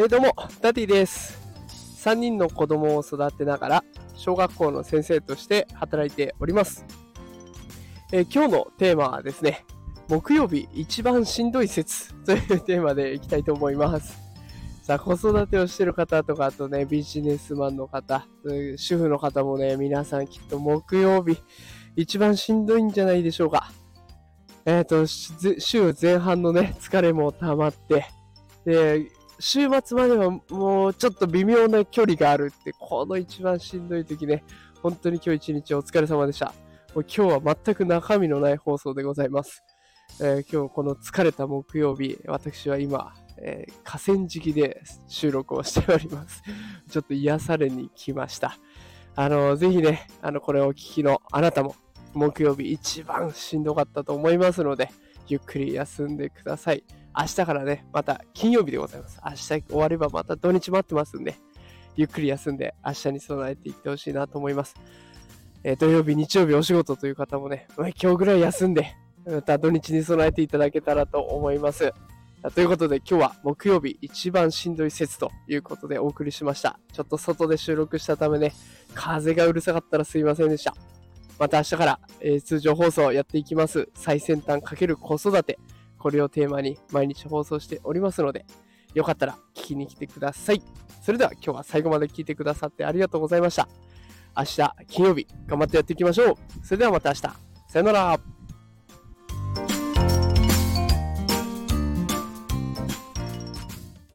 えー、どうも、ダディです。3人の子供を育てながら、小学校の先生として働いております。えー、今日のテーマはですね、木曜日一番しんどい説というテーマでいきたいと思います。さあ、子育てをしてる方とか、あとね、ビジネスマンの方、主婦の方もね、皆さんきっと木曜日一番しんどいんじゃないでしょうか。えっ、ー、と、週前半のね、疲れも溜まって、で、週末まではもうちょっと微妙な距離があるって、この一番しんどい時ね、本当に今日一日お疲れ様でした。もう今日は全く中身のない放送でございます。えー、今日この疲れた木曜日、私は今、えー、河川敷で収録をしております。ちょっと癒されに来ました。あの、ぜひね、あの、これをお聞きのあなたも、木曜日一番しんどかったと思いますので、ゆっくり休んでください。明日からね、また金曜日でございます。明日終わればまた土日待ってますんで、ゆっくり休んで明日に備えていってほしいなと思います。えー、土曜日、日曜日お仕事という方もね、今日ぐらい休んで、また土日に備えていただけたらと思います。ということで今日は木曜日一番しんどい説ということでお送りしました。ちょっと外で収録したためね、風がうるさかったらすいませんでした。また明日から、えー、通常放送やっていきます。最先端×子育て。これをテーマに毎日放送しておりますので、よかったら聞きに来てください。それでは今日は最後まで聞いてくださってありがとうございました。明日金曜日頑張ってやっていきましょう。それではまた明日。さよなら。